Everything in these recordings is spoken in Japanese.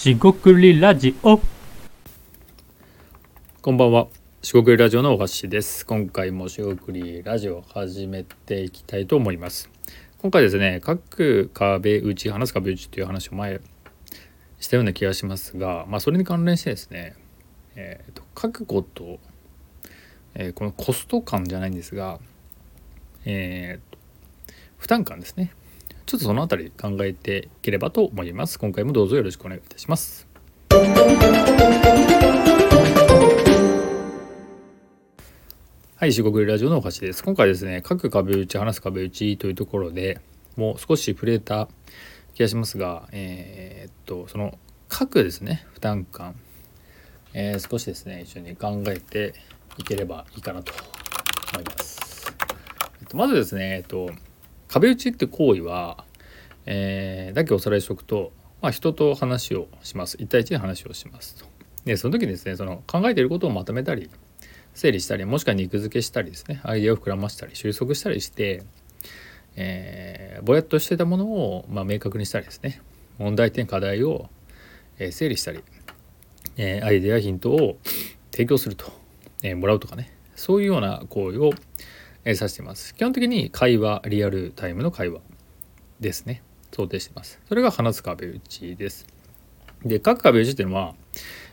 しごくりラジオこんばんは。しごくりラジオのおはしです。今回もしごくりラジオ始めていきたいと思います。今回ですね、各壁打ち、話す壁打ちという話を前したような気がしますが、まあそれに関連してですね、えーと覚悟と、えーこのコスト感じゃないんですが、えーと負担感ですね。ちょっとそのあたり考えていければと思います。今回もどうぞよろしくお願いいたします。はい、四国ラジオのおはしです。今回ですね、各壁打ち、話す壁打ちというところでもう少し触れた気がしますが、えーっと、その各ですね、負担感、えー少しですね、一緒に考えていければいいかなと思います。えっと、まずですね、えっと、壁打ちって行為は、えーだけおさらいしておくと、まあ、人と話をします。1対1で話をしますと。で、その時にですね、その考えていることをまとめたり、整理したりもしくは肉付けしたりですねアイデアを膨らましたり収束したりして、えーぼやっとしてたものを、まあ、明確にしたりですね問題点課題を、え整理したり、えーアイデアヒントを提供すると、えーもらうとかねそういうような行為を、えー指してます。基本的に会話リアルタイムの会話ですね。想定してます。それが話す壁打ちです。で各壁打ちっていうのは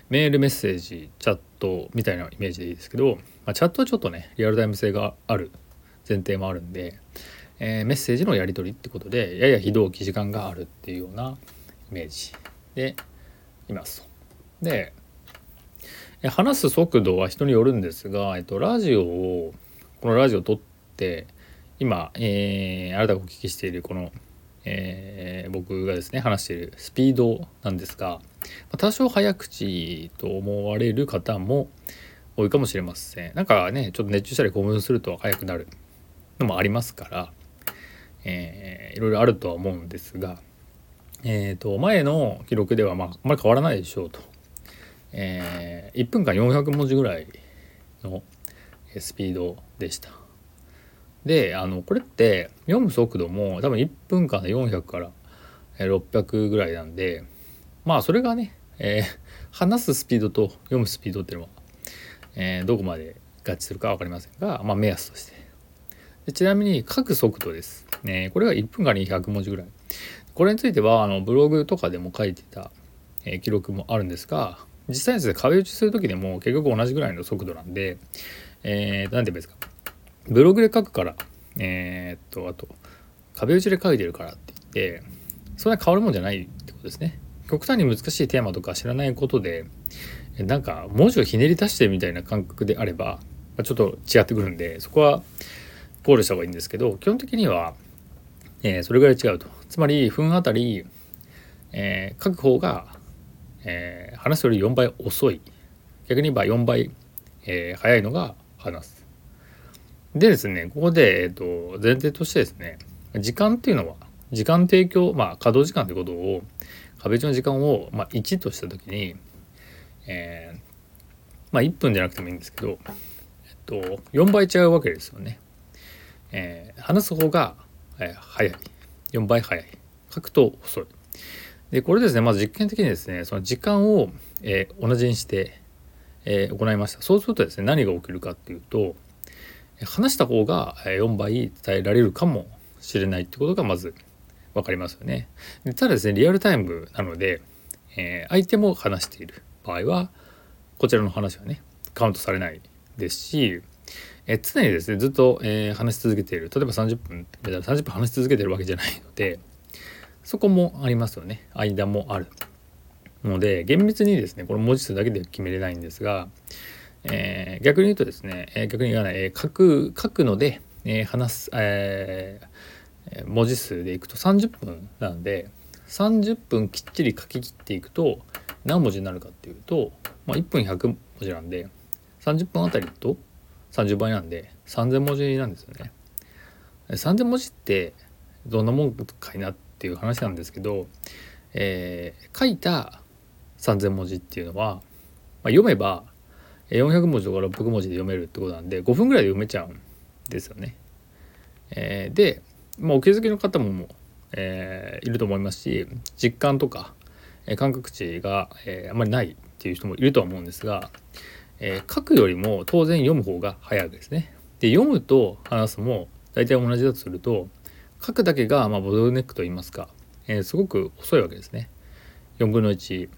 メールメッセージチャットみたいなイメージでいいですけど、まあ、チャットはちょっとねリアルタイム性がある前提もあるんで、えーメッセージのやり取りってことでやや非同期時間があるっていうようなイメージでいますと。で話す速度は人によるんですが、えっと、ラジオをこのラジオを撮って今、えーあなたがお聞きしているこの、えー僕がですね話しているスピードなんですが多少早口と思われる方も多いかもしれません。なんかねちょっと熱中したり興奮すると速くなるのもありますから、えーいろいろあるとは思うんですが、えー、と前の記録ではまああまり変わらないでしょうと。えー1分間400文字ぐらいのスピードでした。であのこれって読む速度も多分1分間で400から600ぐらいなんでまあそれがね、えー話すスピードと読むスピードっていうのは、えーどこまで合致するか分かりませんが、まあ、目安として。でちなみに書く速度です、ね、これが1分間に100文字ぐらい。これについてはあのブログとかでも書いてた、えー記録もあるんですが実際にですね壁打ちする時でも結局同じぐらいの速度なんで、えー、なんて言えばいいですか。ブログで書くから。えーっとあと壁打ちで書いてるからって言ってそんな変わるもんじゃないってことですね。極端に難しいテーマとか知らないことでえなんか文字をひねり出してみたいな感覚であればちょっと違ってくるんでそこは考慮した方がいいんですけど基本的には、えーそれぐらい違うと。つまり分あたり、えー書く方が、えー話すより4倍遅い。逆に言えば4倍、えー早いのが話すでですねここで、えー、と前提としてですね時間っていうのは時間提供まあ稼働時間ということを壁打ちの時間を、まあ、1とした時に、えーまあ1分じゃなくてもいいんですけど、えっと、4倍違うわけですよね。えー話す方が、えー早い4倍早い書くと遅い。でこれですねまず実験的にですねその時間を、えー同じにして、えー行いました。そうするとですね何が起きるかっていうと話した方が4倍伝えられるかもしれないってことがまず分かりますよね。でただですねリアルタイムなので、えー相手も話している場合はこちらの話はねカウントされないですし、え常にですねずっと、えー話し続けている。例えば30分30分話し続けてるわけじゃないのでそこもありますよね。間もある。ので厳密にですねこの文字数だけで決めれないんですが、えー逆に言うとですね、えー逆に言わない、えー書く書くので、えー話す、えー文字数でいくと30分なので30分きっちり書き切っていくと何文字になるかっていうと、まあ、1分100文字なんで30分あたりと30倍なんで3000文字なんですよね。3000文字ってどんなもんかいなっていう話なんですけど、えー書いた3,000文字っていうのは、まあ、読めば400文字とか600文字で読めるってことなんで5分ぐらいで読めちゃうんですよね。えーで、まあ、お気づきの方もも、えーいると思いますし実感とかえ感覚値が、えあんまりないっていう人もいるとは思うんですが、え書くよりも当然読む方が早いですね。で読むと話すも大体同じだとすると書くだけがまあボトルネックと言いますか、えー、すごく遅いわけですね。4分の1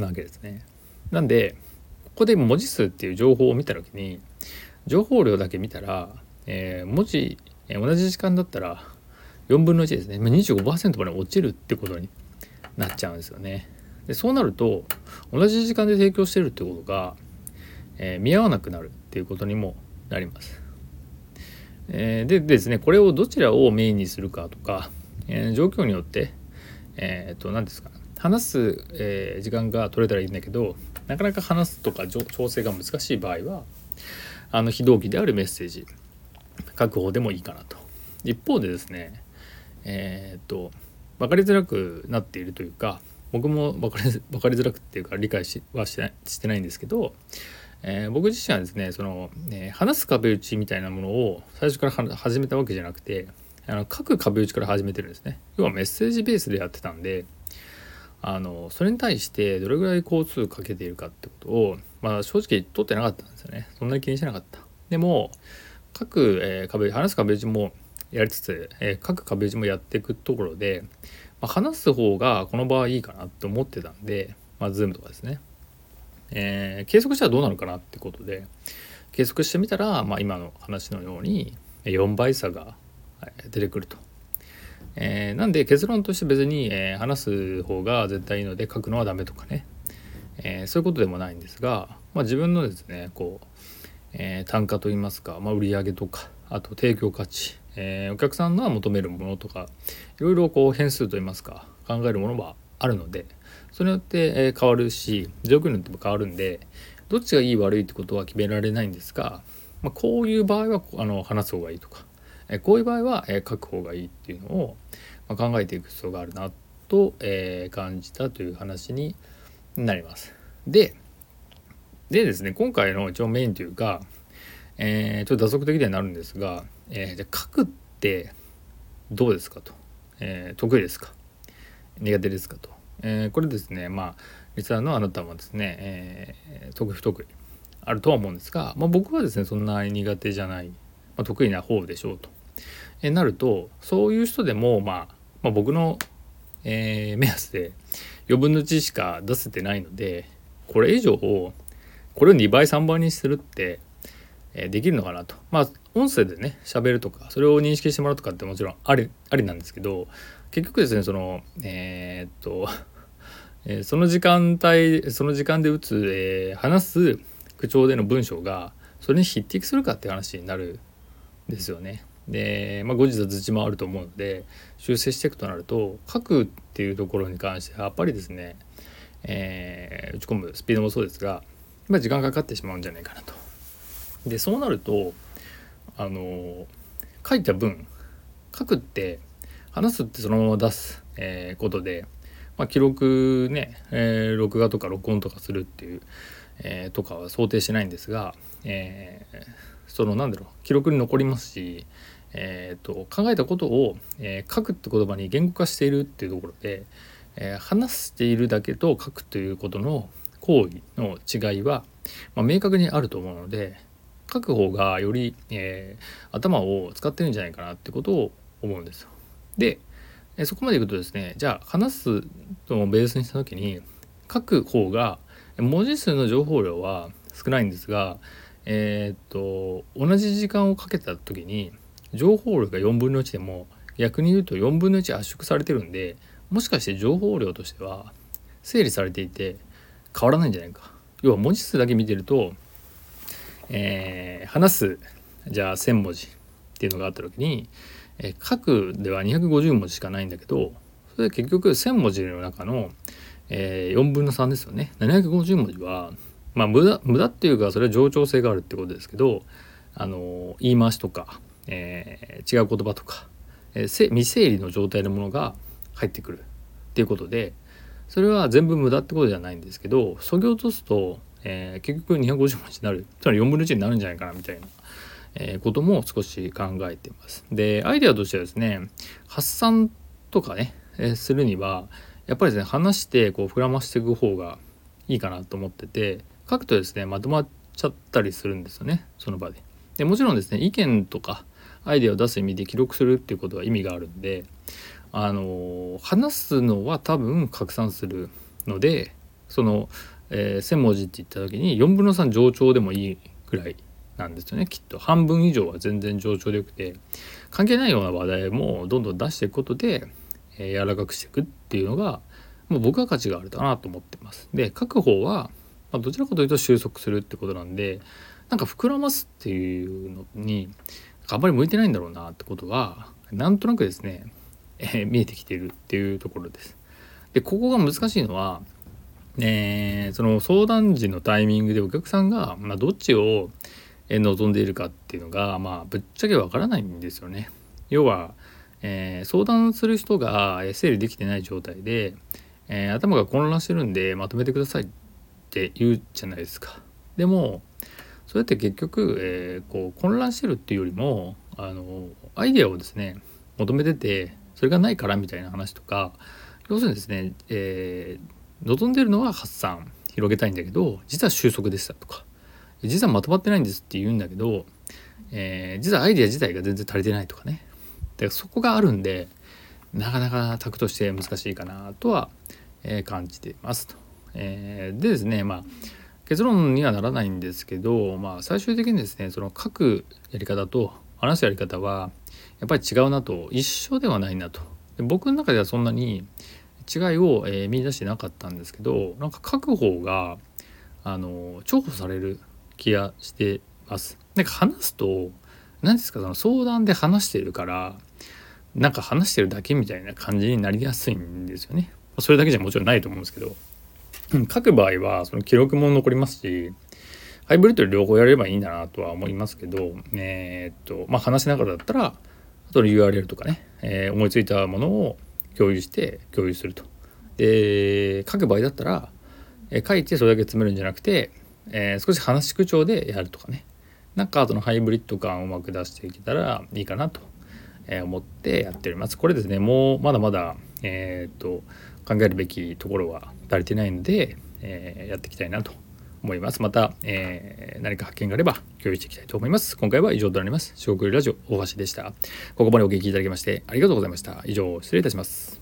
なわけですね。なんでここで文字数っていう情報を見た時に情報量だけ見たら、えー、文字、えー、同じ時間だったら4分の1ですね、ま、25%まで落ちるってことになっちゃうんですよね。でそうなると同じ時間で提供してるってことが、えー、見合わなくなるっていうことにもなります。えー、でですねこれをどちらをメインにするかとか、えー、状況によってえっ、と何ですか話す、えー、時間が取れたらいいんだけどなかなか話すとか調整が難しい場合はあの非同期であるメッセージ書く方でもいいかなと。一方でですねえっ、と分かりづらくなっているというか僕も分かりづらくっていうか理解しはしてないんですけどえー、僕自身はですねその、ね、話す壁打ちみたいなものを最初から始めたわけじゃなくてあの書く壁打ちから始めてるんですね要はメッセージベースでやってたんであのそれに対してどれぐらい交通かけているかってことを、まあ、正直取ってなかったんですよね。そんなに気にしなかった。でも書く、えー、壁話す壁打ちもやりつつ、えー、書く壁打ちもやっていくところで、まあ、話す方がこの場合いいかなって思ってたんで、まあ、Zoom とかですね。えー、計測したらどうなるかなってことで計測してみたら、まあ、今の話のように4倍差が出てくると。えー、なんで結論として別に、えー、話す方が絶対いいので書くのはダメとかね、えー、そういうことでもないんですが、まあ、自分のですねこう、え単価といいますか、まあ、売上とかあと提供価値、えお客さんが求めるものとかいろいろこう変数といいますか考えるものはあるので、それによってえ変わるし状況によっても変わるんでどっちがいい悪いってことは決められないんですが、まあ、こういう場合はあの話す方がいいとかえこういう場合はえ書く方がいいっていうのをま考えていく必要があるなとえ感じたという話になります。ででですね今回の一応メインというか、えー、ちょっと打足的にはなるんですが、えー、じゃ書くってどうですかと、えー、得意ですか。苦手ですかと。えー、これですねまあリスナーのあなたもですね、えー、得意不得意あるとは思うんですが、まあ、僕はですねそんなに苦手じゃない、まあ、得意な方でしょうと、え、なるとそういう人でも、まあ、まあ僕の、えー、目安で余分の1しか出せてないのでこれ以上をこれを2倍3倍にするってえできるのかなとまあ音声でね喋るとかそれを認識してもらうとかってもちろんありありなんですけど結局ですねそのえー、っとえその時間帯その時間で打つ、えー、話す口調での文章がそれに匹敵するかって話になるんですよね。で、まあ、後日は図もあると思うので修正していくとなると書くっていうところに関してはやっぱりですね、えー、打ち込むスピードもそうですが、まあ、時間かかってしまうんじゃないかなと。でそうなるとあの書いた文書くって話すってそのまま出す、えー、ことでまあ、記録ね、えー、録画とか録音とかするっていう、えー、とかは想定してないんですが、えー、そのなんだろう記録に残りますし、えーと、考えたことを、えー、書くって言葉に言語化しているっていうところで、えー、話しているだけと書くということの行為の違いは、まあ、明確にあると思うので書く方がより、えー、頭を使ってるんじゃないかなってことを思うんですよ。でそこまでいくとですねじゃあ話すのをベースにした時に書く方が文字数の情報量は少ないんですがえ、っと同じ時間をかけた時に情報量が4分の1でも逆に言うと4分の1圧縮されてるんでもしかして情報量としては整理されていて変わらないんじゃないか。要は文字数だけ見てると、えー、話すじゃあ1,000文字っていうのがあった時にえ書くでは250文字しかないんだけどそれで結局1,000文字の中の、えー、4分の3ですよね。750文字はまあ無駄無駄っていうかそれは冗長性があるってことですけどあの言い回しとか、えー、違う言葉とか、えー、未整理の状態のものが入ってくるっていうことでそれは全部無駄ってことじゃないんですけどそぎ落とすと、えー、結局250文字になるつまり4分の1になるんじゃないかなみたいなえー、ことも少し考えてます。でアイデアとしてはですね発散とかね、えー、するにはやっぱりですね話してこう膨らましていく方がいいかなと思ってて書くとですねまとまっちゃったりするんですよねその場で。でもちろんですね意見とかアイデアを出す意味で記録するっていうことは意味があるんであの話すのは多分拡散するのでその、えー、1,000文字って言った時に4分の3上長でもいいぐらいなんですよねきっと半分以上は全然上長でよくて関係ないような話題もどんどん出していくことで、えー、柔らかくしていくっていうのがもう僕は価値があるかなと思ってます。で書く方は、まあ、どちらかというと収束するってことなんでなんか膨らますっていうのにあんまり向いてないんだろうなってことはなんとなくですね、えー、見えてきてるっていうところです。でここが難しいのは、えー、その相談時のタイミングでお客さんが、まあ、どっちを望んでいるかっていうのが、まあ、ぶっちゃけわからないんですよね。要は、えー、相談する人が整理できてない状態で、え、頭が混乱してるんでまとめてくださいってって言うじゃないですか。でもそれって結局、えー、こう混乱してるっていうよりもあのアイデアをですね求めててそれがないからみたいな話とか要するにですね、えー、望んでるのは発散広げたいんだけど実は収束でしたとか実はまとまってないんですって言うんだけど、えー、実はアイデア自体が全然足りてないとかねでそこがあるんでなかなかタクとして難しいかなとは、えー、感じていますと。えー、でですねまあ結論にはならないんですけど、まあ、最終的にですねその書くやり方と話すやり方はやっぱり違うなと一緒ではないなと僕の中ではそんなに違いを、えー、見出してなかったんですけどなんか書く方があの重宝される気がしてます。なんか話すと何ですかその相談で話してるからなんか話してるだけみたいな感じになりやすいんですよね。それだけじゃもちろんないと思うんですけど書く場合はその記録も残りますしハイブリッドで両方やればいいんだなとは思いますけどえー、っとまあ話しながらだったらあとの URL とかね、えー、思いついたものを共有して共有すると。で書く場合だったら、え、書いてそれだけ詰めるんじゃなくて、えー、少し話し口調でやるとかねなんか後のハイブリッド感をうまく出していけたらいいかなと思ってやっております。これですねもうまだまだえー、と考えるべきところは足りてないので、えー、やっていきたいなと思います。また、えー、何か発見があれば共有していきたいと思います。今回は以上となります。四国ラジオ大橋でした。ここまでお聞きいただきましてありがとうございました。以上、失礼いたします。